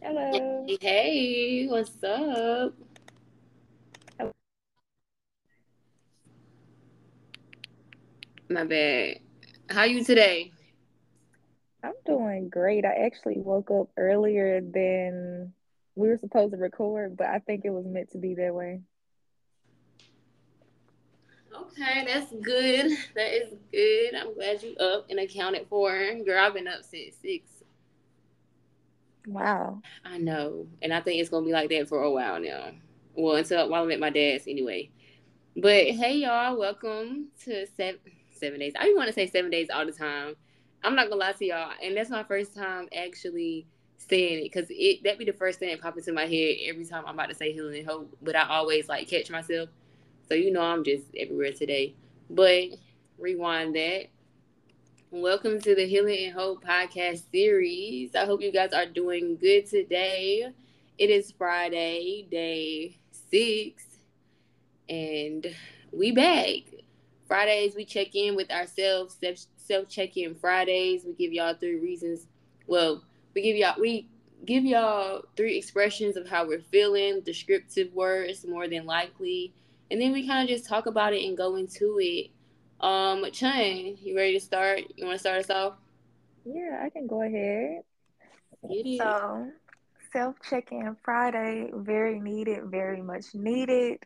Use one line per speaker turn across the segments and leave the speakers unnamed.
Hello.
Hey, what's up? My bad. How you today?
I'm doing great. I actually woke up earlier than we were supposed to record, but I think it was meant to be that way.
Okay, that's good. That is good. I'm glad you up and accounted for. Girl, I've been up since six.
Wow.
I know, and I think it's gonna be like that for a while now. Well, until while I'm at my dad's anyway. But hey, y'all, welcome to seven seven days. I want to say seven days all the time. I'm not gonna lie to y'all, and that's my first time actually saying it because it that be the first thing that pop into my head every time I'm about to say healing and hope. But I always like catch myself, so you know I'm just everywhere today. But rewind that. Welcome to the Healing and Hope podcast series. I hope you guys are doing good today. It is Friday, day six, and we back. Fridays we check in with ourselves, self check in Fridays. We give y'all three reasons. Well, we give y'all we give y'all three expressions of how we're feeling, descriptive words more than likely, and then we kind of just talk about it and go into it. Um, Chun, you ready to start? You want to start us off?
Yeah, I can go ahead. So, self check in Friday, very needed, very much needed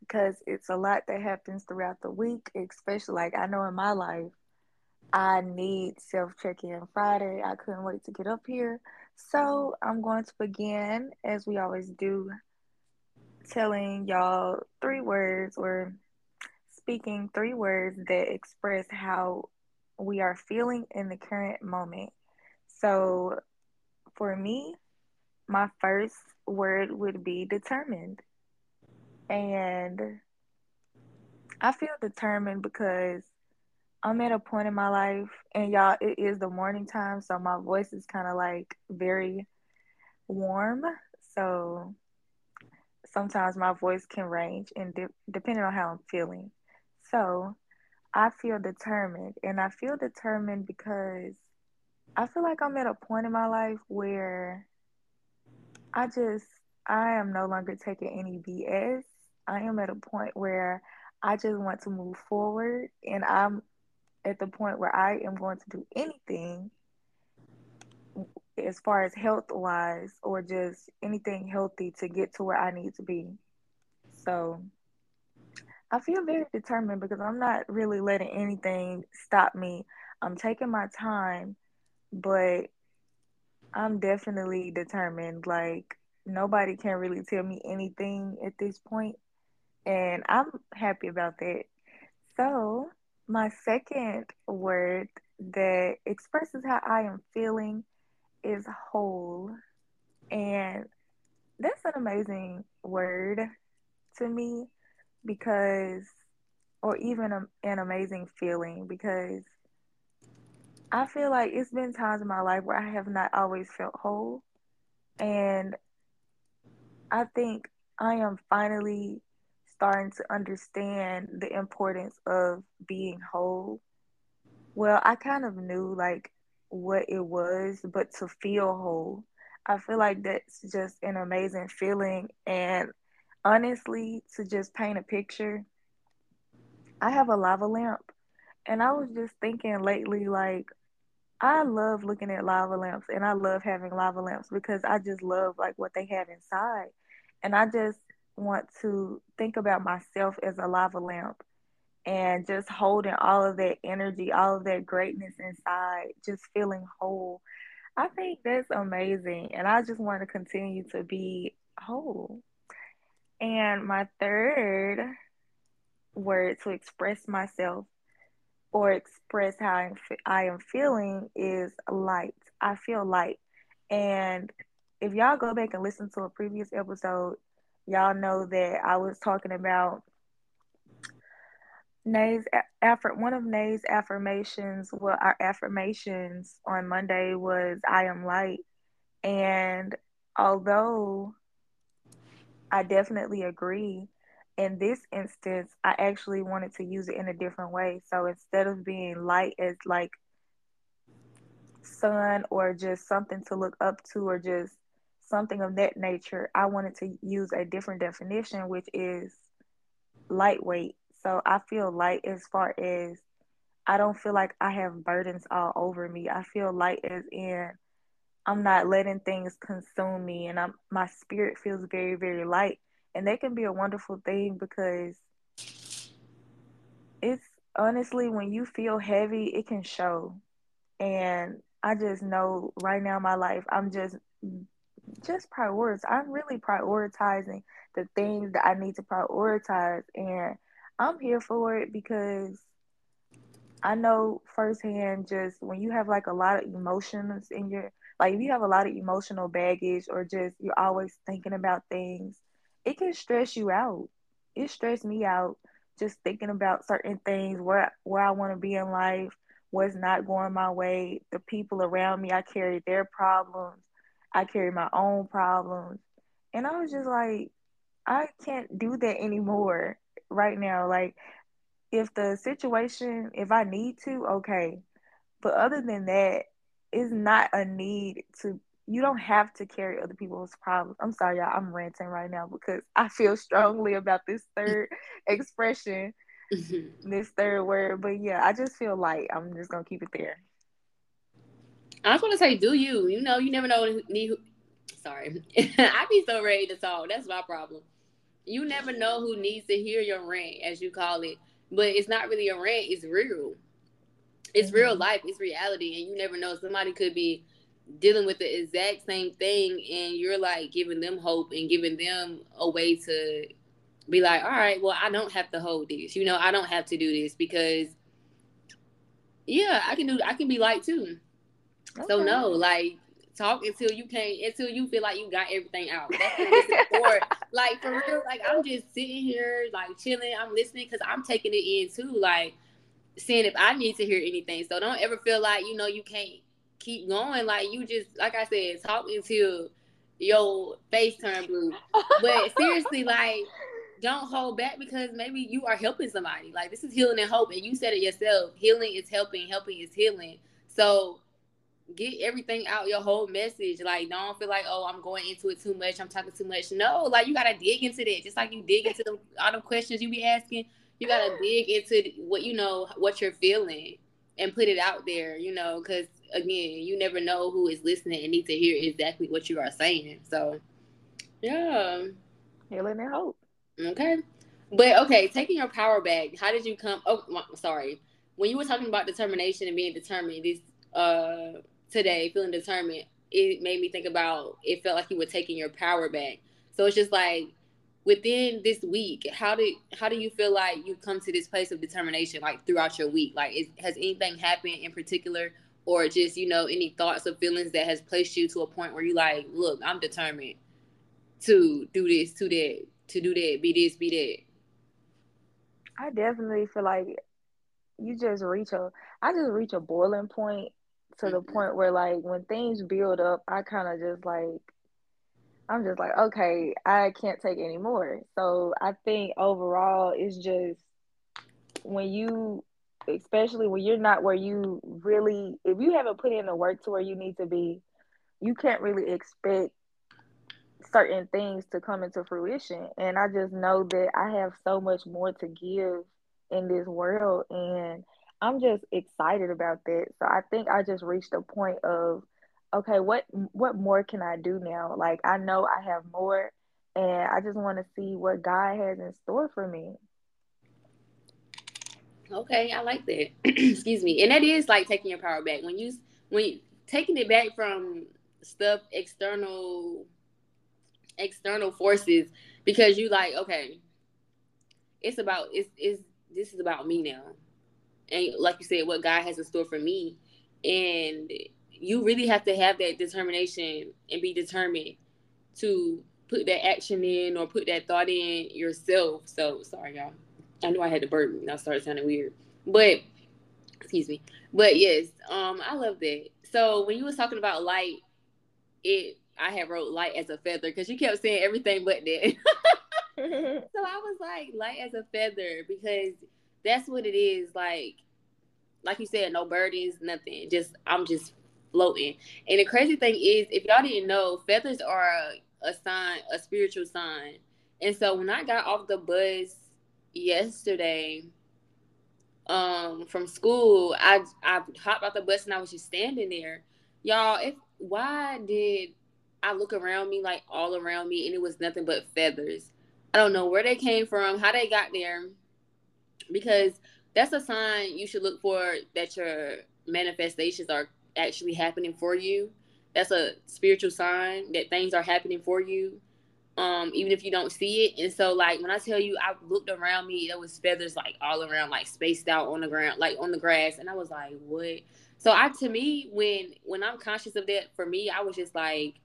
because it's a lot that happens throughout the week, especially like I know in my life, I need self check in Friday. I couldn't wait to get up here. So, I'm going to begin, as we always do, telling y'all three words or speaking three words that express how we are feeling in the current moment. So, for me, my first word would be determined. And I feel determined because I'm at a point in my life, and y'all, it is the morning time, so my voice is kind of like very warm. So sometimes my voice can range, and de- depending on how I'm feeling. So I feel determined, and I feel determined because I feel like I'm at a point in my life where I just I am no longer taking any BS. I am at a point where I just want to move forward, and I'm at the point where I am going to do anything as far as health wise or just anything healthy to get to where I need to be. So I feel very determined because I'm not really letting anything stop me. I'm taking my time, but I'm definitely determined. Like, nobody can really tell me anything at this point, and I'm happy about that. So, my second word that expresses how I am feeling is whole. And that's an amazing word to me because, or even a, an amazing feeling because I feel like it's been times in my life where I have not always felt whole. And I think I am finally starting to understand the importance of being whole. Well, I kind of knew like what it was, but to feel whole, I feel like that's just an amazing feeling. And honestly, to just paint a picture, I have a lava lamp. And I was just thinking lately, like, I love looking at lava lamps and I love having lava lamps because I just love like what they have inside. And I just want to think about myself as a lava lamp and just holding all of that energy, all of that greatness inside, just feeling whole. I think that's amazing. And I just want to continue to be whole. And my third word to express myself or express how I'm, I am feeling is light. I feel light. And if y'all go back and listen to a previous episode, y'all know that I was talking about Nay's after one of Nay's affirmations. Well, our affirmations on Monday was "I am light," and although I definitely agree, in this instance, I actually wanted to use it in a different way. So instead of being light as like sun or just something to look up to or just something of that nature, I wanted to use a different definition, which is lightweight. So I feel light as far as I don't feel like I have burdens all over me. I feel light as in I'm not letting things consume me and I'm my spirit feels very, very light. And that can be a wonderful thing because it's honestly when you feel heavy, it can show. And I just know right now in my life, I'm just just prioritize. I'm really prioritizing the things that I need to prioritize, and I'm here for it because I know firsthand just when you have like a lot of emotions in your like if you have a lot of emotional baggage or just you're always thinking about things, it can stress you out. It stressed me out just thinking about certain things where where I want to be in life, what's not going my way, the people around me, I carry their problems, I carry my own problems. And I was just like, I can't do that anymore right now. Like if the situation, if I need to, okay. But other than that, it's not a need to you don't have to carry other people's problems. I'm sorry, y'all. I'm ranting right now because I feel strongly about this third expression, mm-hmm. this third word. But yeah, I just feel like I'm just gonna keep it there.
I was gonna say, do you? You know, you never know. Need, sorry, I be so ready to talk. That's my problem. You never know who needs to hear your rant, as you call it but it's not really a rant. It's real. It's mm-hmm. real life. It's reality, and you never know. Somebody could be dealing with the exact same thing, and you're like giving them hope and giving them a way to be like, all right, well, I don't have to hold this. You know, I don't have to do this because, yeah, I can do. I can be light too. Okay. So no, like talk until you can't until you feel like you got everything out. That's what like for real, like I'm just sitting here like chilling. I'm listening because I'm taking it in too, like seeing if I need to hear anything. So don't ever feel like you know you can't keep going. Like you just like I said, talk until your face turn blue. But seriously, like don't hold back because maybe you are helping somebody. Like this is healing and hope, and you said it yourself. Healing is helping. Helping is healing. So get everything out your whole message. Like, don't feel like, oh, I'm going into it too much. I'm talking too much. No, like you gotta dig into that. Just like you dig into all the questions you be asking, you gotta dig into what you know, what you're feeling, and put it out there. You know, because again, you never know who is listening and need to hear exactly what you are saying. So, yeah,
healing and hope.
Okay, but okay, taking your power back. How did you come? Oh, sorry. When you were talking about determination and being determined, this uh today, feeling determined, it made me think about it felt like you were taking your power back. So it's just like within this week, how did how do you feel like you come to this place of determination like throughout your week? Like is, has anything happened in particular or just, you know, any thoughts or feelings that has placed you to a point where you like, look, I'm determined to do this, to that, to do that, be this, be
that. I definitely feel like you just reach a I just reach a boiling point to the mm-hmm. point where like when things build up, I kind of just like I'm just like, okay, I can't take anymore. So I think overall it's just when you especially when you're not where you really if you haven't put in the work to where you need to be, you can't really expect certain things to come into fruition. And I just know that I have so much more to give in this world and I'm just excited about that. So I think I just reached a point of okay, what what more can I do now? Like I know I have more and I just want to see what God has in store for me.
Okay, I like that. Excuse me. And that is like taking your power back. When you when you taking it back from stuff external external forces because you like, okay, it's about it's it's this is about me now and like you said, what God has in store for me. And you really have to have that determination and be determined to put that action in or put that thought in yourself. So sorry, y'all. I knew I had to burp and I started sounding weird. But excuse me. But yes, um, I love that. So when you was talking about light, it I had wrote light as a feather because you kept saying everything but that. so I was like light as a feather because that's what it is. Like, like you said, no birdies, nothing. Just I'm just floating. And the crazy thing is, if y'all didn't know, feathers are a, sign, a spiritual sign. And so when I got off the bus yesterday, um, from school, I I hopped out the bus and I was just standing there. Y'all, if why did I look around me like all around me and it was nothing but feathers? I don't know where they came from, how they got there, because that's a sign you should look for that your manifestations are actually happening for you. That's a spiritual sign that things are happening for you, um, even if you don't see it. And so, like when I tell you, I looked around me, there was feathers like all around, like spaced out on the ground, like on the grass, and I was like, what? So I, to me, when when I'm conscious of that, for me, I was just like,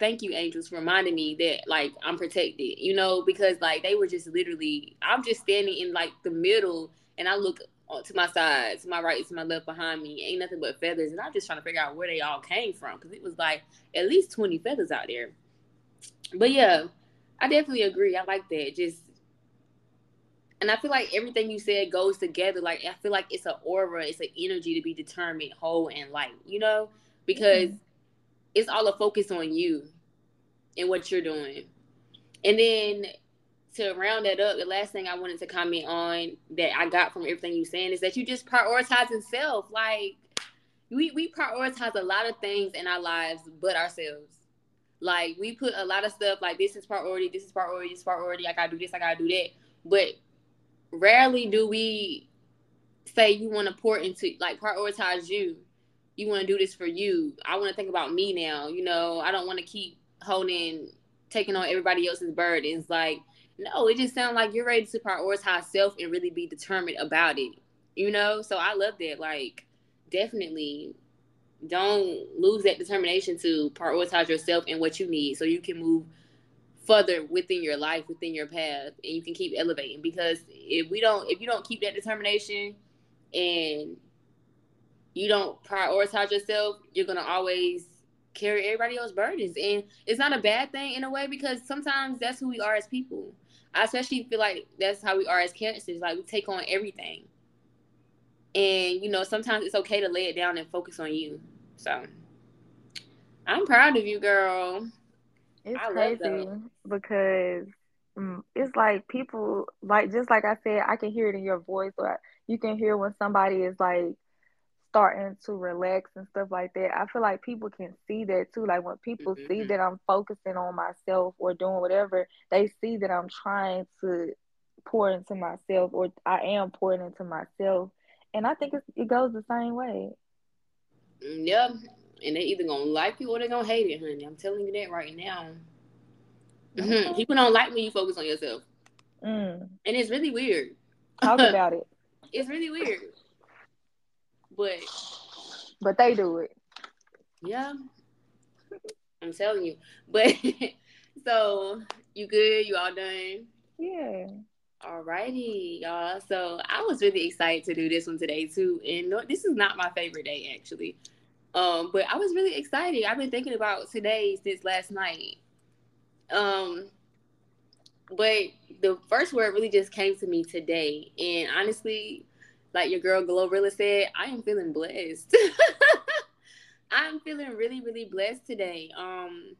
thank you angels for reminding me that like i'm protected you know because like they were just literally i'm just standing in like the middle and i look to my side to my right to my left behind me ain't nothing but feathers and i'm just trying to figure out where they all came from because it was like at least 20 feathers out there but yeah i definitely agree i like that just and I feel like everything you said goes together. Like I feel like it's an aura, it's an energy to be determined, whole and light. You know, because mm-hmm it's all a focus on you and what you're doing. And then to round that up, the last thing I wanted to comment on that I got from everything you saying is that you just prioritizing self. Like we we prioritize a lot of things in our lives but ourselves. Like we put a lot of stuff like this is priority, this is priority, this is priority, I gotta do this, I gotta do that. But rarely do we say you want to pour into like prioritize you you want to do this for you. I want to think about me now. You know, I don't want to keep holding, taking on everybody else's burdens. Like, no, it just sounds like you're ready to prioritize self and really be determined about it. You know, so I love that. Like, definitely don't lose that determination to prioritize yourself and what you need so you can move further within your life within your path and you can keep elevating because if we don't if you don't keep that determination and you don't prioritize yourself, you're gonna always carry everybody else's burdens. And it's not a bad thing in a way because sometimes that's who we are as people. I especially feel like that's how we are as cancers. Like we take on everything. And you know, sometimes it's okay to lay it down and focus on you. So I'm proud of you, girl.
It's I crazy because mm, it's like people like just like I said, I can hear it in your voice, or you can hear when somebody is like starting to relax and stuff like that. I feel like people can see that too. Like when people mm-hmm. see that I'm focusing on myself or doing whatever, they see that I'm trying to pour into myself or I am pouring into myself. And I think it goes the same way.
Mm, yeah. And they either gonna like you or they gonna hate it, honey. I'm telling you that right now. Mm-hmm. People don't like when you focus on yourself. Mm. And it's really weird.
Talk about it.
It's really weird but
but they do it.
Yeah, I'm telling you. But so you good? You all done?
Yeah.
Alrighty, y'all. So I was really excited to do this one today too. And no, this is not my favorite day actually. Um, but I was really excited. I've been thinking about today since last night. Um, but the first word really just came to me today. And honestly, like your girl Glorilla said, I am feeling blessed. I'm feeling really, really blessed today. Um,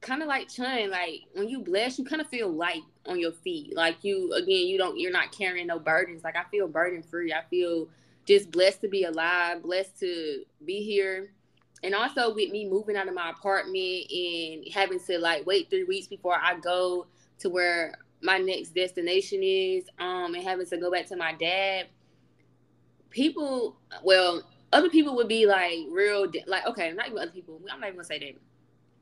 kind of like Chun, like when you bless, you kind of feel light on your feet. Like you, again, you don't, you're not carrying no burdens. Like I feel burden free. I feel just blessed to be alive, blessed to be here. And also with me moving out of my apartment and having to like wait three weeks before I go to where my next destination is um and having to go back to my dad people well other people would be like real like okay not even other people i'm not even gonna say that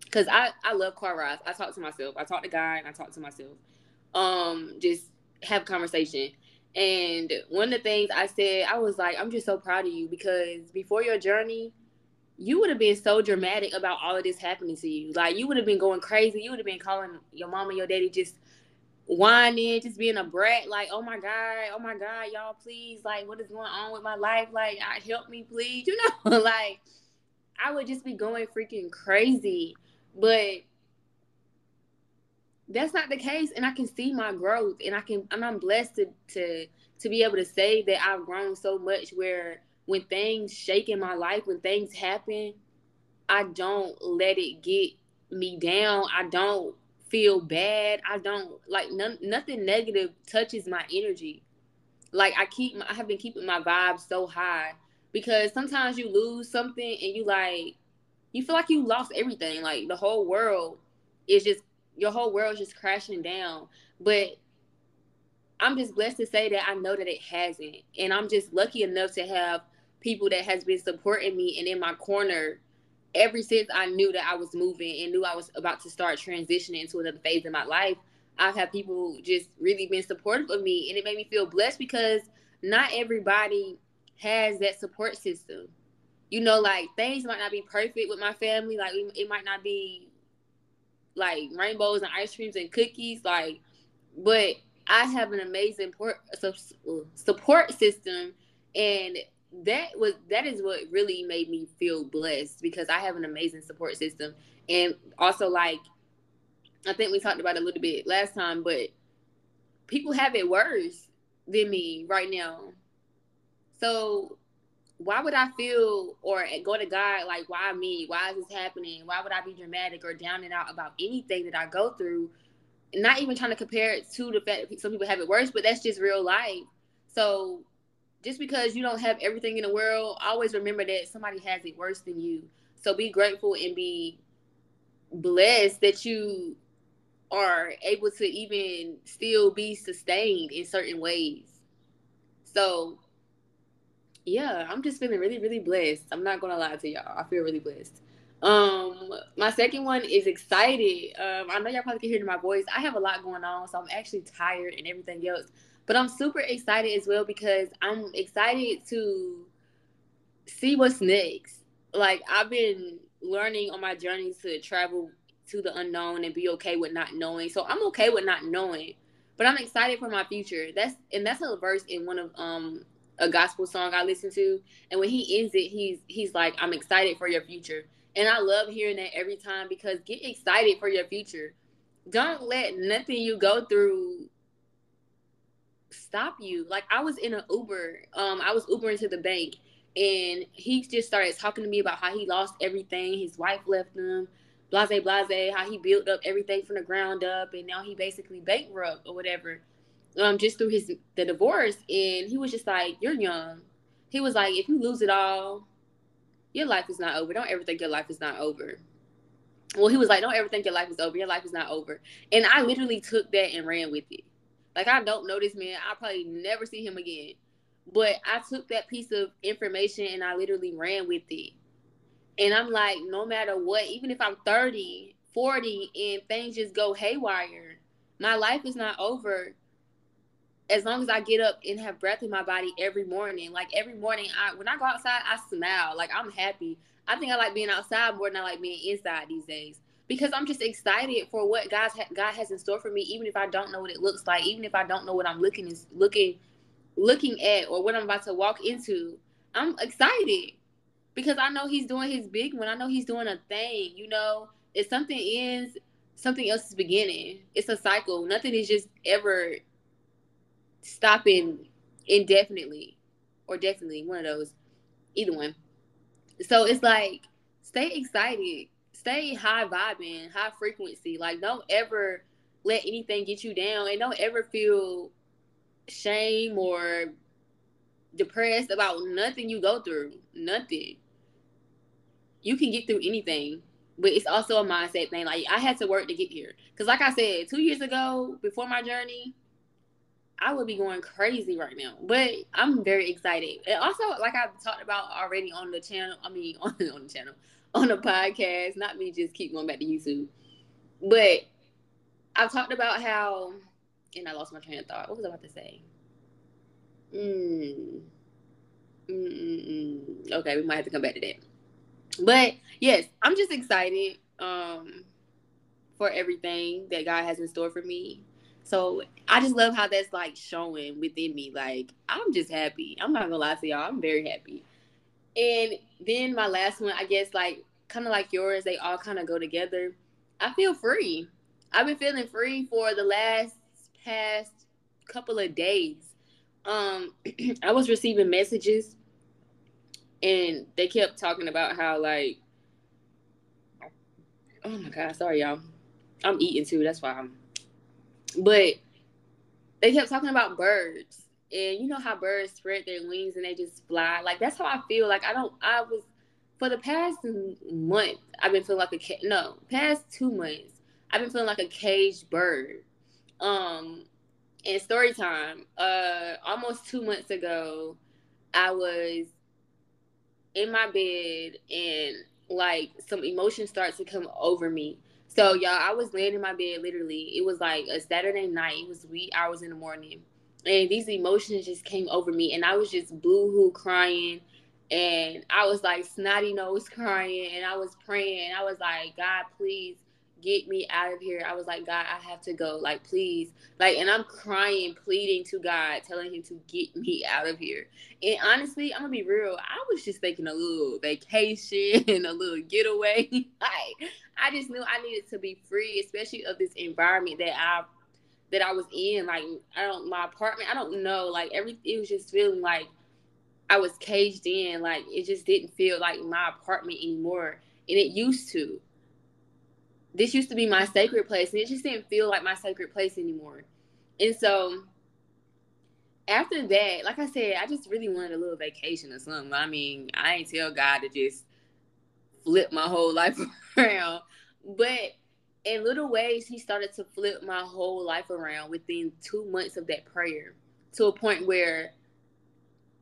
because i i love car rides. I talk to myself. I talk to guy and i talk to myself. Um just have conversation. And one of the things i said i was like i'm just so proud of you because before your journey you would have been so dramatic about all of this happening to you. Like you would have been going crazy. You would have been calling your mom and your daddy just whining, just being a brat, like, oh my God, oh my God, y'all, please, like, what is going on with my life? Like, I help me, please. You know, like, I would just be going freaking crazy. But that's not the case. And I can see my growth and I can and I'm blessed to to to be able to say that I've grown so much where when things shake in my life, when things happen, I don't let it get me down. I don't feel bad. I don't like none, nothing negative touches my energy. Like I keep, I have been keeping my vibes so high because sometimes you lose something and you like, you feel like you lost everything. Like the whole world is just, your whole world is just crashing down. But I'm just blessed to say that I know that it hasn't, and I'm just lucky enough to have people that has been supporting me and in my corner ever since I knew that I was moving and knew I was about to start transitioning into another phase in my life, I've had people just really been supportive of me. And it made me feel blessed because not everybody has that support system. You know, like things might not be perfect with my family. Like it might not be like rainbows and ice creams and cookies. Like, but I have an amazing support system. And that was that is what really made me feel blessed because I have an amazing support system and also like I think we talked about a little bit last time, but people have it worse than me right now. So why would I feel or go to God like why me? Why is this happening? Why would I be dramatic or down and out about anything that I go through? Not even trying to compare it to the fact that some people have it worse, but that's just real life. So just because you don't have everything in the world, always remember that somebody has it worse than you. So be grateful and be blessed that you are able to even still be sustained in certain ways. So yeah, I'm just feeling really, really blessed. I'm not gonna lie to y'all. I feel really blessed. Um, my second one is excited. Um, I know y'all probably can hear my voice. I have a lot going on, so I'm actually tired and everything else. But I'm super excited as well because I'm excited to see what's next. Like I've been learning on my journey to travel to the unknown and be okay with not knowing. So I'm okay with not knowing, but I'm excited for my future. That's and that's a verse in one of um a gospel song I listen to. And when he ends it, he's he's like, I'm excited for your future. And I love hearing that every time because get excited for your future. Don't let nothing you go through stop you. Like I was in an Uber, um, I was Ubering to the bank, and he just started talking to me about how he lost everything. His wife left him, blase blase. How he built up everything from the ground up, and now he basically bankrupt or whatever, um, just through his the divorce. And he was just like, "You're young." He was like, "If you lose it all, your life is not over. Don't ever think your life is not over." Well, he was like, "Don't ever think your life is over. Your life is not over." And I literally took that and ran with it. Like I don't know this man. I'll probably never see him again. But I took that piece of information and I literally ran with it. And I'm like, no matter what, even if I'm 30, 40, and things just go haywire, my life is not over as long as I get up and have breath in my body every morning. Like every morning, I when I go outside, I smile. Like I'm happy. I think I like being outside more than I like being inside these days because I'm just excited for what God's God has in store for me, even if I don't know what it looks like, even if I don't know what I'm looking is looking looking at or what I'm about to walk into. I'm excited because I know He's doing His big one. I know He's doing a thing. You know, if something ends, something else is beginning. It's a cycle. Nothing is just ever stopping indefinitely or definitely one of those, either one. So it's like stay excited stay high vibing, high frequency. Like don't ever let anything get you down and don't ever feel shame or depressed about nothing you go through. Nothing. You can get through anything, but it's also a mindset thing. Like I had to work to get here. Cause like I said, two years ago, before my journey, I would be going crazy right now. But I'm very excited. And also, like I've talked about already on the channel, I mean on, on the channel, on a podcast, not me just keep going back to YouTube. But I've talked about how, and I lost my train of thought. What was I about to say? Mm. Mm-mm-mm. Okay, we might have to come back to that. But yes, I'm just excited um, for everything that God has in store for me. So I just love how that's like showing within me. Like I'm just happy. I'm not gonna lie to y'all. I'm very happy. And then my last one, I guess, like kind of like yours, they all kind of go together. I feel free. I've been feeling free for the last past couple of days. Um, I was receiving messages and they kept talking about how like oh my god, sorry y'all. I'm eating too, that's why I'm but they kept talking about birds. And you know how birds spread their wings and they just fly. Like that's how I feel. Like I don't I was for the past month, I've been feeling like a no, past two months, I've been feeling like a caged bird. Um in story time, uh almost two months ago, I was in my bed and like some emotions start to come over me. So y'all, I was laying in my bed literally. It was like a Saturday night. It was wee hours in the morning. And these emotions just came over me and I was just boo-hoo crying and I was like snotty nose crying and I was praying. I was like, God, please get me out of here. I was like, God, I have to go. Like, please. Like, and I'm crying, pleading to God, telling him to get me out of here. And honestly, I'm gonna be real. I was just thinking a little vacation, and a little getaway. like, I just knew I needed to be free, especially of this environment that I that I was in. Like, I don't my apartment, I don't know. Like every it was just feeling like I was caged in. Like it just didn't feel like my apartment anymore. And it used to this used to be my sacred place and it just didn't feel like my sacred place anymore and so after that like i said i just really wanted a little vacation or something i mean i ain't tell god to just flip my whole life around but in little ways he started to flip my whole life around within two months of that prayer to a point where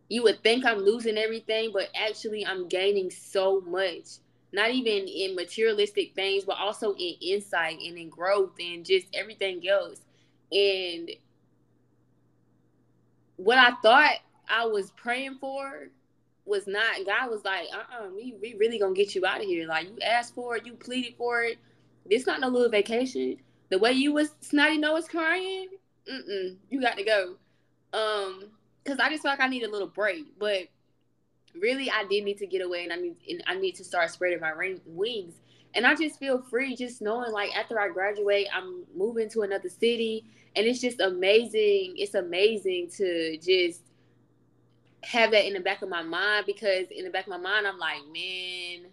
you would think i'm losing everything but actually i'm gaining so much not even in materialistic things, but also in insight and in growth and just everything else. And what I thought I was praying for was not God was like, uh-uh, we, we really gonna get you out of here. Like you asked for it, you pleaded for it. This not no little vacation. The way you was snotty nose crying, mm-mm, you got to go. Um, cause I just felt like I need a little break. But really I did need to get away and I need and I need to start spreading my ring, wings. And I just feel free just knowing like after I graduate, I'm moving to another city and it's just amazing. It's amazing to just have that in the back of my mind because in the back of my mind I'm like, man,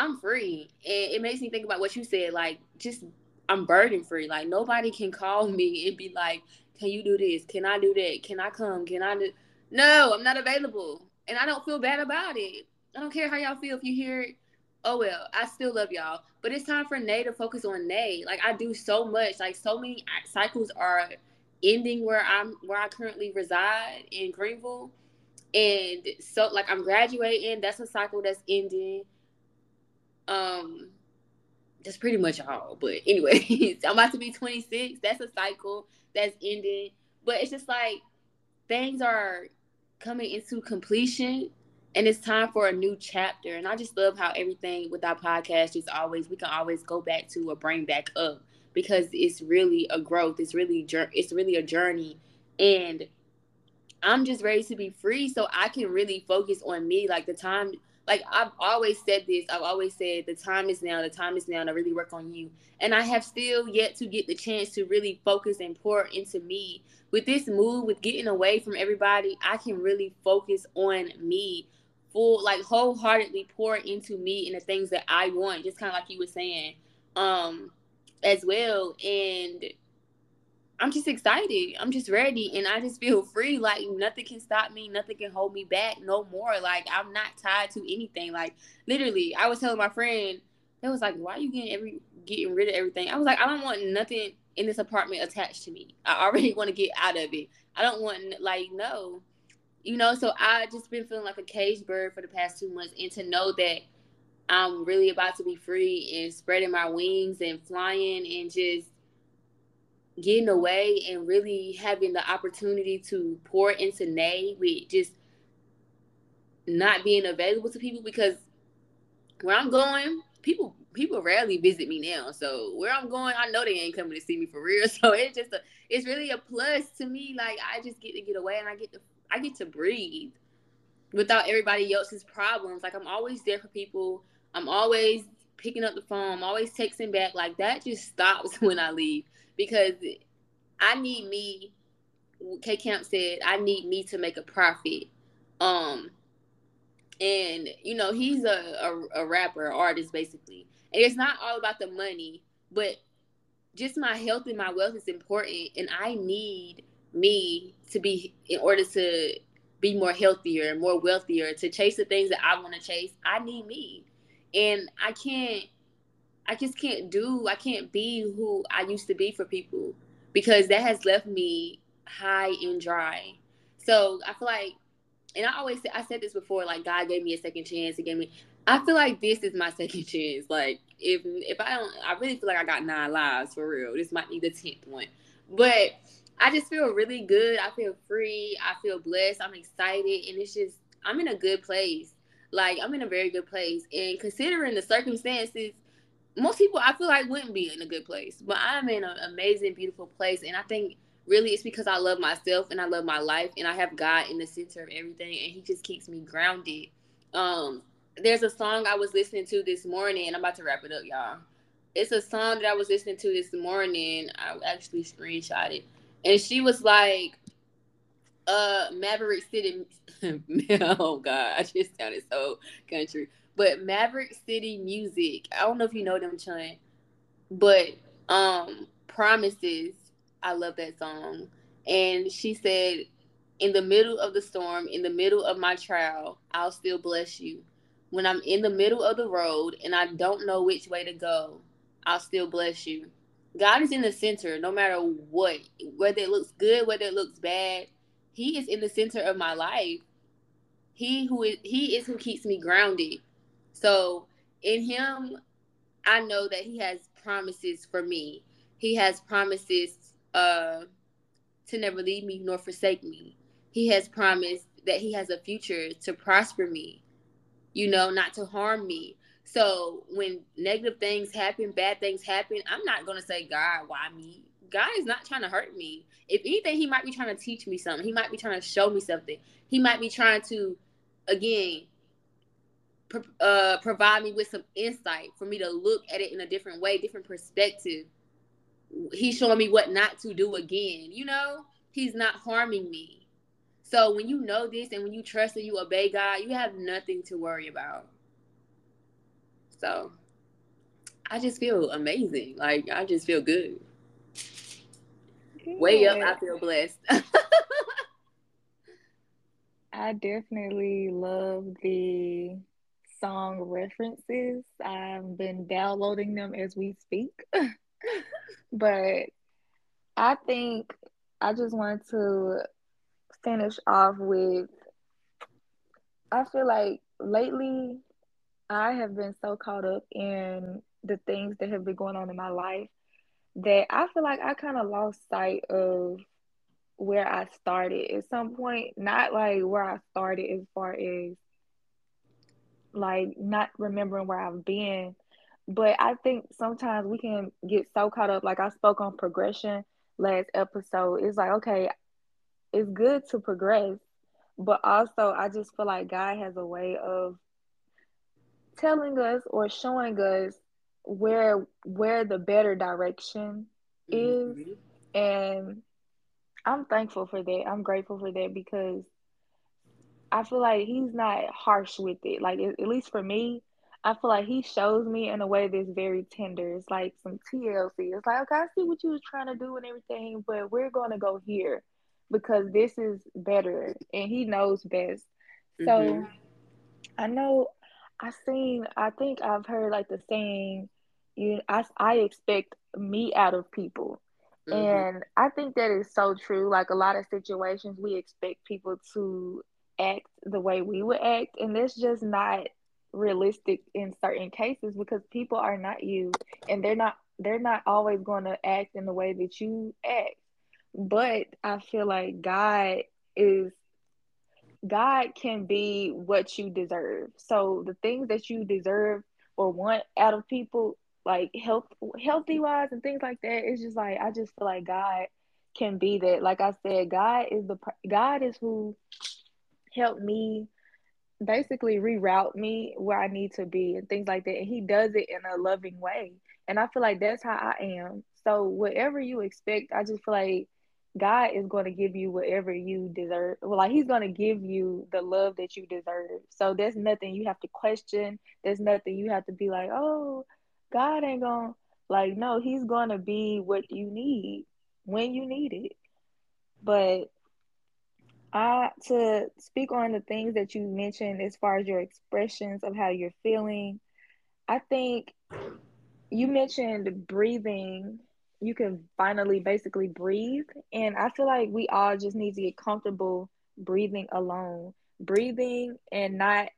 I'm free. And it makes me think about what you said, like just I'm burden free. Like nobody can call me and be like, Can you do this? Can I do that? Can I come? Can I do no, I'm not available and I don't feel bad about it. I don't care how y'all feel if you hear it. Oh well, I still love y'all. But it's time for Nay to focus on Nay. Like I do so much. Like so many cycles are ending where I'm where I currently reside in Greenville. And so like I'm graduating. That's a cycle that's ending. Um that's pretty much all. But anyways, I'm about to be 26. That's a cycle that's ending. But it's just like things are coming into completion and it's time for a new chapter. And I just love how everything with our podcast is always we can always go back to or bring back up because it's really a growth. It's really it's really a journey, and I'm just ready to be free so I can really focus on me. Like the time, like I've always said this. I've always said the time is now. The time is now to really work on you. And I have still yet to get the chance to really focus and pour into me with this move, with getting away from everybody, I can really focus on me, full like wholeheartedly pour into me and the things that I want, just kind of like you were saying, um, as well. And I'm just excited. I'm just ready, and I just feel free. Like nothing can stop me, nothing can hold me back no more. Like I'm not tied to anything. Like literally, I was telling my friend, they was like, "Why are you getting every getting rid of everything?" I was like, "I don't want nothing in this apartment attached to me. I already want to get out of it. I don't want like no, you know. So I just been feeling like a caged bird for the past two months, and to know that I'm really about to be free and spreading my wings and flying and just getting away and really having the opportunity to pour into Nay with just not being available to people because where I'm going, people people rarely visit me now. So where I'm going, I know they ain't coming to see me for real. So it's just a it's really a plus to me. Like I just get to get away and I get to I get to breathe without everybody else's problems. Like I'm always there for people. I'm always picking up the phone. I'm always texting back. Like that just stops when I leave because I need me. K Camp said I need me to make a profit. Um, and you know he's a, a, a rapper artist basically and it's not all about the money but just my health and my wealth is important and i need me to be in order to be more healthier and more wealthier to chase the things that i want to chase i need me and i can't i just can't do i can't be who i used to be for people because that has left me high and dry so i feel like and I always say I said this before, like God gave me a second chance. He gave me. I feel like this is my second chance. Like if if I don't, I really feel like I got nine lives for real. This might be the tenth one, but I just feel really good. I feel free. I feel blessed. I'm excited, and it's just I'm in a good place. Like I'm in a very good place, and considering the circumstances, most people I feel like wouldn't be in a good place, but I'm in an amazing, beautiful place, and I think really it's because I love myself and I love my life and I have God in the center of everything and he just keeps me grounded. Um there's a song I was listening to this morning and I'm about to wrap it up, y'all. It's a song that I was listening to this morning. I actually screenshot it. And she was like, uh Maverick City oh god, I just sounded so country. But Maverick City Music, I don't know if you know them, Chun, but um promises I love that song. And she said, In the middle of the storm, in the middle of my trial, I'll still bless you. When I'm in the middle of the road and I don't know which way to go, I'll still bless you. God is in the center no matter what, whether it looks good, whether it looks bad. He is in the center of my life. He who is he is who keeps me grounded. So in him, I know that he has promises for me. He has promises uh, to never leave me nor forsake me. He has promised that he has a future to prosper me, you know, not to harm me. So when negative things happen, bad things happen, I'm not gonna say, God, why me? God is not trying to hurt me. If anything, he might be trying to teach me something. He might be trying to show me something. He might be trying to, again, uh, provide me with some insight for me to look at it in a different way, different perspective he's showing me what not to do again. You know, he's not harming me. So when you know this and when you trust and you obey God, you have nothing to worry about. So I just feel amazing. Like I just feel good. Yeah. Way up, I feel blessed.
I definitely love the song references. I've been downloading them as we speak. but I think I just want to finish off with I feel like lately I have been so caught up in the things that have been going on in my life that I feel like I kind of lost sight of where I started at some point. Not like where I started as far as like not remembering where I've been, but I think sometimes we can get so caught up. Like I spoke on progression last episode. It's like, okay, it's good to progress, but also I just feel like God has a way of telling us or showing us where where the better direction is. Mm-hmm. And I'm thankful for that. I'm grateful for that because I feel like he's not harsh with it. Like at least for me, I feel like he shows me in a way that's very tender. It's like some TLC. It's like, okay, I see what you was trying to do and everything, but we're gonna go here because this is better and he knows best. So mm-hmm. I know I seen I think I've heard like the saying, you I I expect me out of people. Mm-hmm. And I think that is so true. Like a lot of situations we expect people to act the way we would act and that's just not realistic in certain cases because people are not you and they're not they're not always going to act in the way that you act. But i feel like god is god can be what you deserve. So the things that you deserve or want out of people like health healthy wise and things like that it's just like i just feel like god can be that. Like i said god is the god is who helped me basically reroute me where I need to be and things like that. And he does it in a loving way. And I feel like that's how I am. So whatever you expect, I just feel like God is going to give you whatever you deserve. Well, like He's going to give you the love that you deserve. So there's nothing you have to question. There's nothing you have to be like, oh, God ain't going to, like, no, He's going to be what you need when you need it. But I, to speak on the things that you mentioned as far as your expressions of how you're feeling, I think you mentioned breathing you can finally basically breathe. And I feel like we all just need to get comfortable breathing alone, breathing and not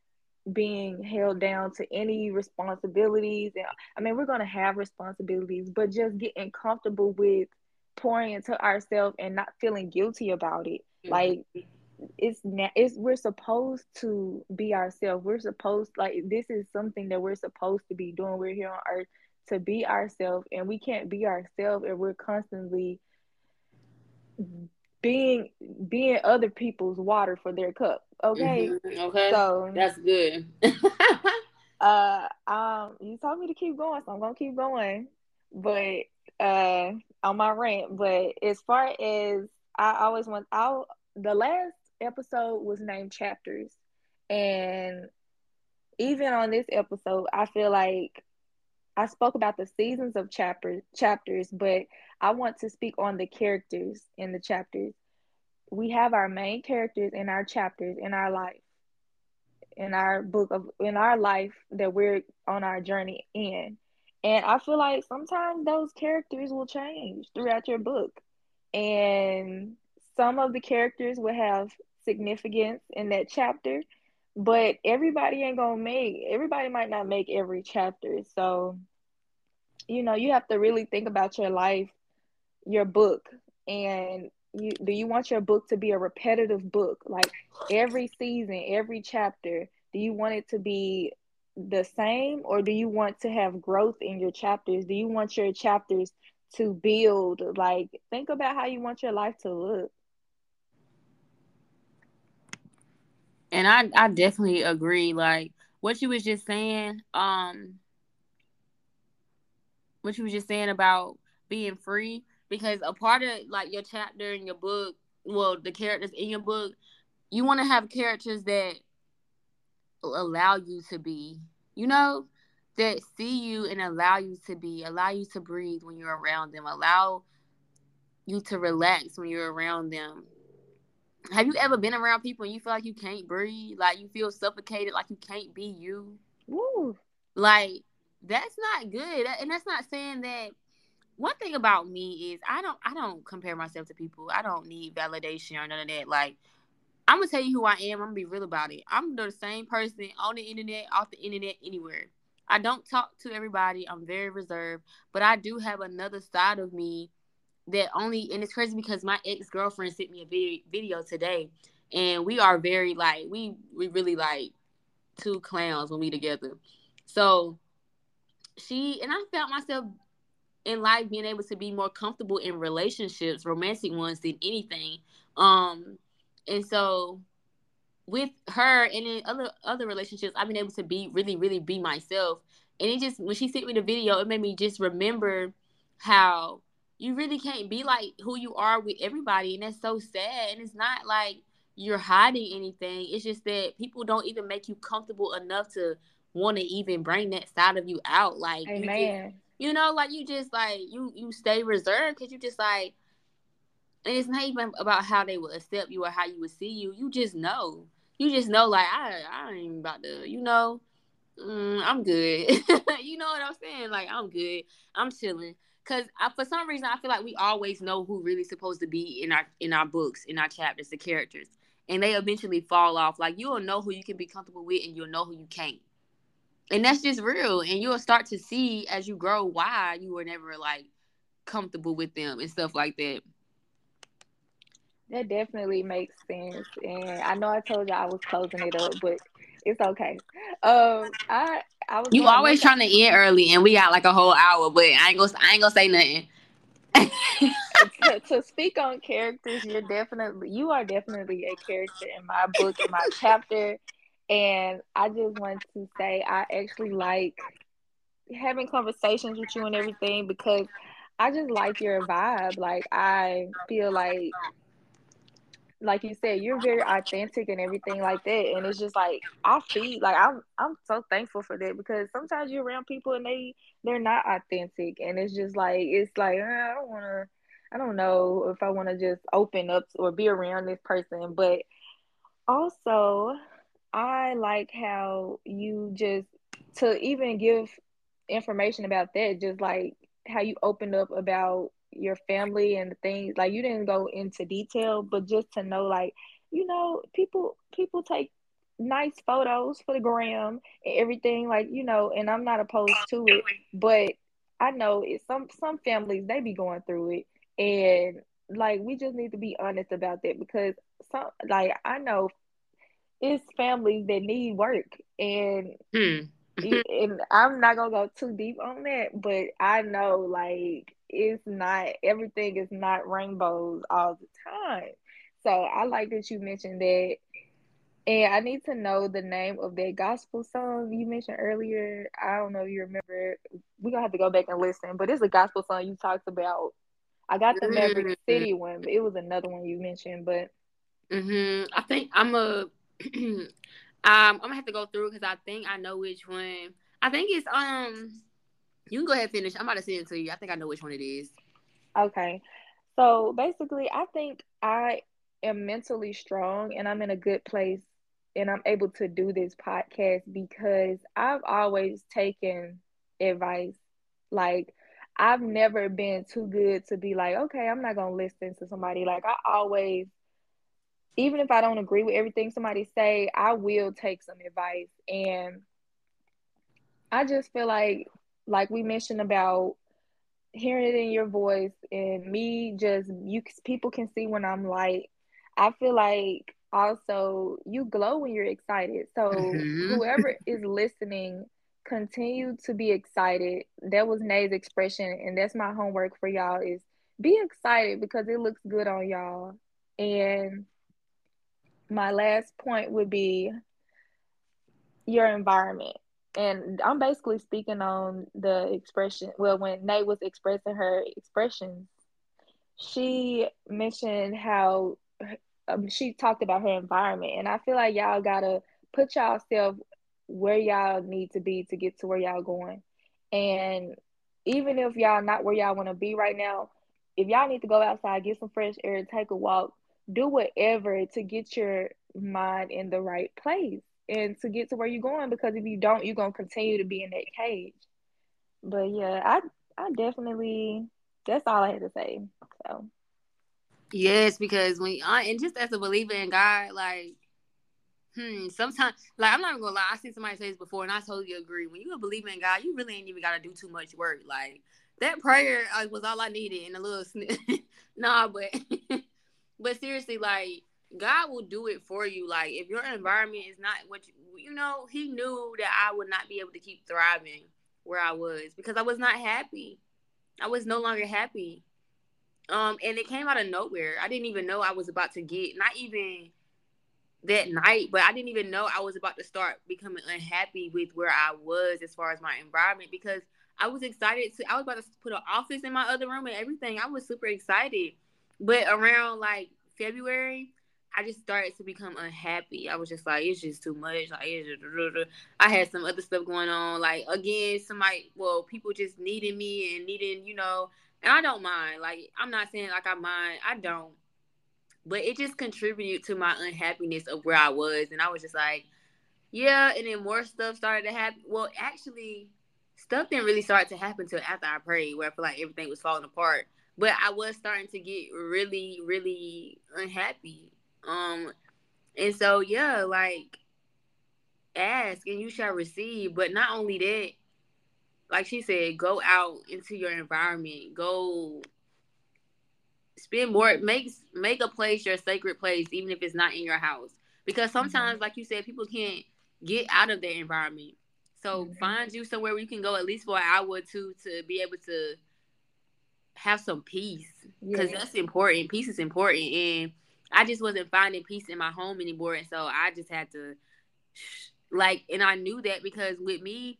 being held down to any responsibilities. And I mean, we're going to have responsibilities, but just getting comfortable with pouring into ourselves and not feeling guilty about it. Like, it's it's we're supposed to be ourselves. We're supposed like this is something that we're supposed to be doing. We're here on earth to be ourselves and we can't be ourselves if we're constantly being being other people's water for their cup okay
mm-hmm. okay so that's good
uh um you told me to keep going so i'm gonna keep going but uh on my rant but as far as i always want i the last episode was named chapters and even on this episode i feel like I spoke about the seasons of chapter chapters, but I want to speak on the characters in the chapters. We have our main characters in our chapters in our life, in our book of in our life that we're on our journey in. And I feel like sometimes those characters will change throughout your book. And some of the characters will have significance in that chapter but everybody ain't gonna make everybody might not make every chapter. So you know you have to really think about your life your book and you do you want your book to be a repetitive book? Like every season every chapter do you want it to be the same or do you want to have growth in your chapters? Do you want your chapters to build like think about how you want your life to look
and I I definitely agree. Like what you was just saying, um, what you was just saying about being free, because a part of like your chapter in your book, well, the characters in your book, you want to have characters that allow you to be, you know, that see you and allow you to be, allow you to breathe when you're around them, allow you to relax when you're around them have you ever been around people and you feel like you can't breathe, like you feel suffocated, like you can't be you? Woo. Like that's not good, and that's not saying that. One thing about me is I don't I don't compare myself to people. I don't need validation or none of that. Like I'm gonna tell you who I am. I'm gonna be real about it. I'm the same person on the internet, off the internet, anywhere. I don't talk to everybody. I'm very reserved, but I do have another side of me that only and it's crazy because my ex-girlfriend sent me a video today and we are very like we we really like two clowns when we together so she and i felt myself in life being able to be more comfortable in relationships romantic ones than anything um and so with her and in other other relationships i've been able to be really really be myself. And it just when she sent me the video it made me just remember how you really can't be like who you are with everybody. And that's so sad. And it's not like you're hiding anything. It's just that people don't even make you comfortable enough to want to even bring that side of you out. Like Amen. You, just, you know like you just like you you stay reserved because you just like and it's not even about how they will accept you or how you will see you. You just know. You just know like i i ain't about to you know mm, i'm good. You know what i'm saying? Like i'm good. I'm chilling. Because for some reason I feel like we always know who really supposed to be in our in our books in our chapters the characters. And they eventually fall off. Like you'll know who you can be comfortable with and you'll know who you can't. And that's just real. And you'll start to see as you grow why you were never like comfortable with them and stuff like that
that definitely makes sense and i know i told you i was closing it up but it's okay um i I was
you always trying to end early, and we got like a whole hour, but I ain't gonna I ain't gonna say nothing.
to, to, speak on characters, you're definitely you are definitely a character in my book in my chapter, and I just want to say I actually like having conversations with you and everything because I just like your vibe. Like I feel like like you said, you're very authentic and everything like that. And it's just like I feel like I'm I'm so thankful for that because sometimes you're around people and they they're not authentic and it's just like it's like uh, I don't wanna I don't know if I wanna just open up or be around this person. But also I like how you just to even give information about that, just like how you opened up about your family and the things like you didn't go into detail but just to know like you know people people take nice photos for the gram and everything like you know and i'm not opposed to it but i know it some some families they be going through it and like we just need to be honest about that because some like i know it's families that need work and
Hmm.
and I'm not gonna go too deep on that, but I know like it's not everything is not rainbows all the time. So I like that you mentioned that. And I need to know the name of that gospel song you mentioned earlier. I don't know if you remember. We're gonna have to go back and listen, but it's a gospel song you talked about. I got the Maverick
Mm-hmm.
City one, but it was another one you mentioned. But
hmm I think I'm a. um, I'm gonna have to go through because I think I know which one. I think it's um. You can go ahead and finish. I'm about to send it to you. I think I know which one it is.
okay. So basically, I think I am mentally strong and I'm in a good place and I'm able to do this podcast because I've always taken advice. Like, I've never been too good to be like, okay, I'm not going to listen to somebody. Like, I always, even if I don't agree with everything somebody say, I will take some advice. And I just feel like, like we mentioned about hearing it in your voice and me just you people can see when I'm like I feel like also you glow when you're excited. So
hmm
whoever is listening continue to be excited. That was Nay's expression and that's my homework for y'all is be excited because it looks good on y'all. And my last point would be your environment. And I'm basically speaking on the expression. Well, when Nate was expressing her expressions, she mentioned how um, she talked about her environment. And I feel like y'all gotta put yourself where y'all need to be to get to where y'all going. And even if y'all not where y'all want to be right now, if y'all need to go outside, get some fresh air, take a walk, do whatever to get your mind in the right place and to get to where you're going. Because if you don't, you're gonna continue to be in that cage. But yeah, I I definitely that's all I had to say. So
Yes, because when I and just as a believer in God, like Hmm. Sometimes, like I'm not even gonna lie, I seen somebody say this before, and I totally agree. When you a believer in God, you really ain't even gotta do too much work. Like that prayer uh, was all I needed, and a little sn- nah, but but seriously, like God will do it for you. Like if your environment is not what you, you know, He knew that I would not be able to keep thriving where I was because I was not happy. I was no longer happy. Um, and it came out of nowhere. I didn't even know I was about to get not even that night, but I didn't even know I was about to start becoming unhappy with where I was as far as my environment because I was excited to I was about to put an office in my other room and everything. I was super excited. But around like February, I just started to become unhappy. I was just like, it's just too much. Like, just, I had some other stuff going on. Like, again, somebody, well, people just needing me and needing, you know, and I don't mind. Like, I'm not saying like I mind. I don't but it just contributed to my unhappiness of where I was. And I was just like, yeah. And then more stuff started to happen. Well, actually, stuff didn't really start to happen until after I prayed, where I feel like everything was falling apart. But I was starting to get really, really unhappy. Um, and so yeah, like ask and you shall receive. But not only that, like she said, go out into your environment. Go spend more make make a place your sacred place even if it's not in your house. Because
mm-hmm,
sometimes like you said people can't get out of their environment. So
mm-hmm,
find you somewhere where you can go at least for an hour or two to be able to have some peace. Because
yes,
that's important. Peace is important. And i just wasn't finding peace in my home anymore and so i just had to like and i knew that because with me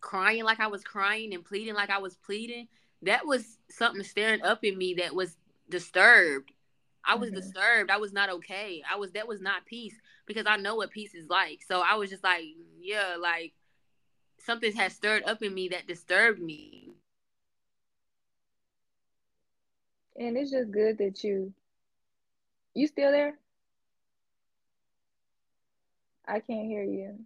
crying like i was crying and pleading like i was pleading that was something staring up in me that was disturbed. I was
Mhm.
disturbed. I was not okay. I was that was not peace because I know what peace is like. So I was just like, yeah, like something has stirred up in me that disturbed me.
And it's just good that you you still there? I can't hear you.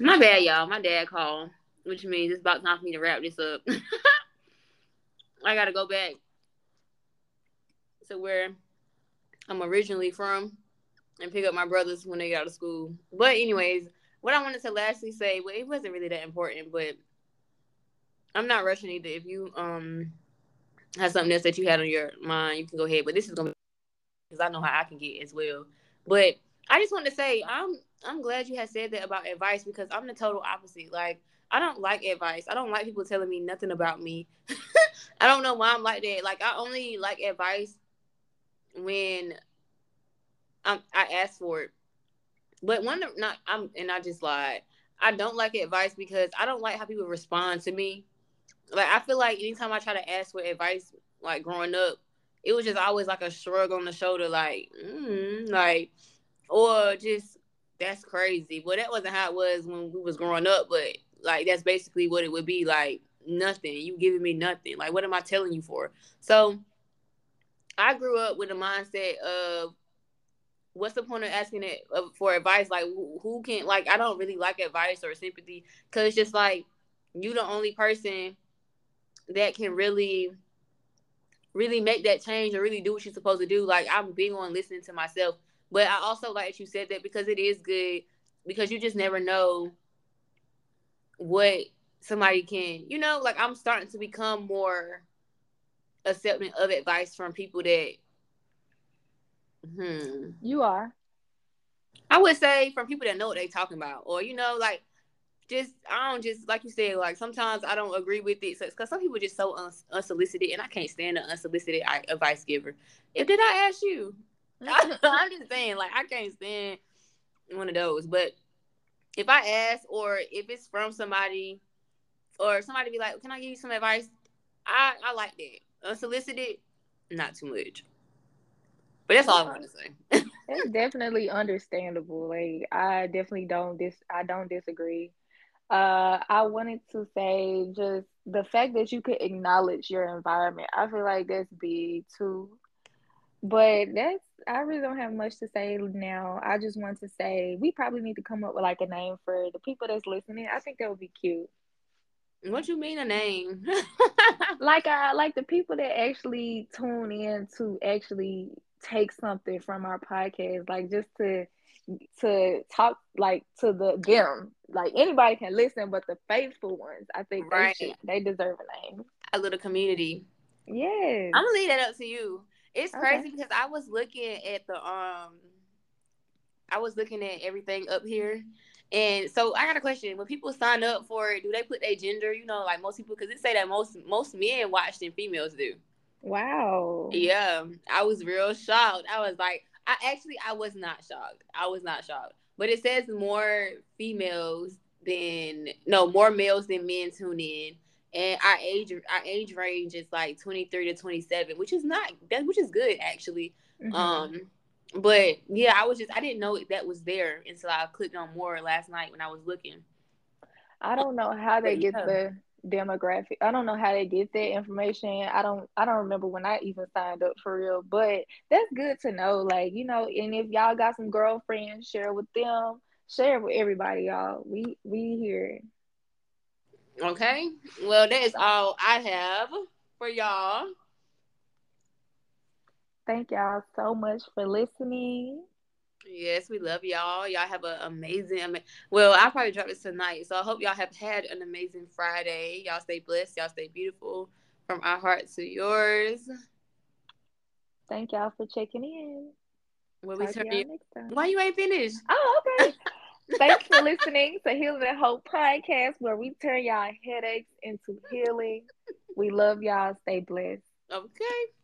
My bad, y'all. My dad called, which means it's about time for me to wrap this up. I gotta go back to where I'm originally from and pick up my brothers when they get out of school. But anyways, what I wanted to lastly say, well, it wasn't really that important, but I'm not rushing either. If you um have something else that you had on your mind, you can go ahead. But this is gonna because I know how I can get as well. But I just want to say I'm I'm glad you had said that about advice because I'm the total opposite. Like I don't like advice. I don't like people telling me nothing about me. I don't know why I'm like that. Like I only like advice when I'm I ask for it. But one of not I'm and I just lied. I don't like advice because I don't like how people respond to me. Like I feel like anytime I try to ask for advice, like growing up, it was just always like a shrug on the shoulder, like, mm, like, or just that's crazy. Well, that wasn't how it was when we was growing up, but like that's basically what it would be like. Nothing. You giving me nothing. Like, what am I telling you for? So, I grew up with a mindset of what's the point of asking it for advice? Like, who, who can like? I don't really like advice or sympathy because it's just like you the only person that can really really make that change or really do what you're supposed to do. Like I'm big on listening to myself. But I also like that you said that because it is good because you just never know what somebody can, you know, like I'm starting to become more accepting of advice from people that hmm
You are.
I would say from people that know what they talking about or you know like just I don't just like you said like sometimes I don't agree with it so it's because some people just so un- unsolicited and I can't stand an unsolicited advice giver. If did I ask you? I'm just saying like I can't stand one of those. But if I ask or if it's from somebody or somebody be like, "Can I give you some advice?" I I like that unsolicited, not too much. But that's all I want to say.
it's definitely understandable. Like I definitely don't dis I don't disagree. Uh, I wanted to say just the fact that you could acknowledge your environment. I feel like that's big too. But that's I really don't have much to say now. I just want to say we probably need to come up with like a name for the people that's listening. I think that would be cute.
What you mean a name?
like I like the people that actually tune in to actually take something from our podcast, like just to to talk like to the them. Like anybody can listen, but the faithful ones, I think right. they should, they deserve a name.
A little community.
Yes.
I'm gonna leave that up to you. It's crazy okay. because I was looking at the um I was looking at everything up here. And so I got a question. When people sign up for it, do they put their gender? You know, like most people, because it say that most most men watch than females do.
Wow.
Yeah, I was real shocked. I was like, I actually I was not shocked. I was not shocked. But it says more females than no more males than men tune in, and our age our age range is like twenty three to twenty seven, which is not that which is good actually. Mm-hmm. Um, but yeah, I was just I didn't know that was there until I clicked on more last night when I was looking.
I don't know how they get
yeah.
the demographic. I don't know how they get that information. I don't I don't remember when I even signed up for real, but that's good to know. Like, you know, and if y'all got some girlfriends, share with them, share with everybody, y'all. We we here.
Okay. Well, that is all I have for y'all.
Thank y'all so much for listening.
Yes, we love y'all. Y'all have an amazing. ama- Well, I'll probably drop this tonight, so I hope y'all have had an amazing Friday. Y'all stay blessed. Y'all stay beautiful. From our heart to yours.
Thank y'all for checking in.
When we turn you.
next time.
Why you ain't finished?
Oh, okay. Thanks for listening to Healing and Hope podcast, where we turn y'all headaches into healing. We love y'all. Stay blessed.
Okay.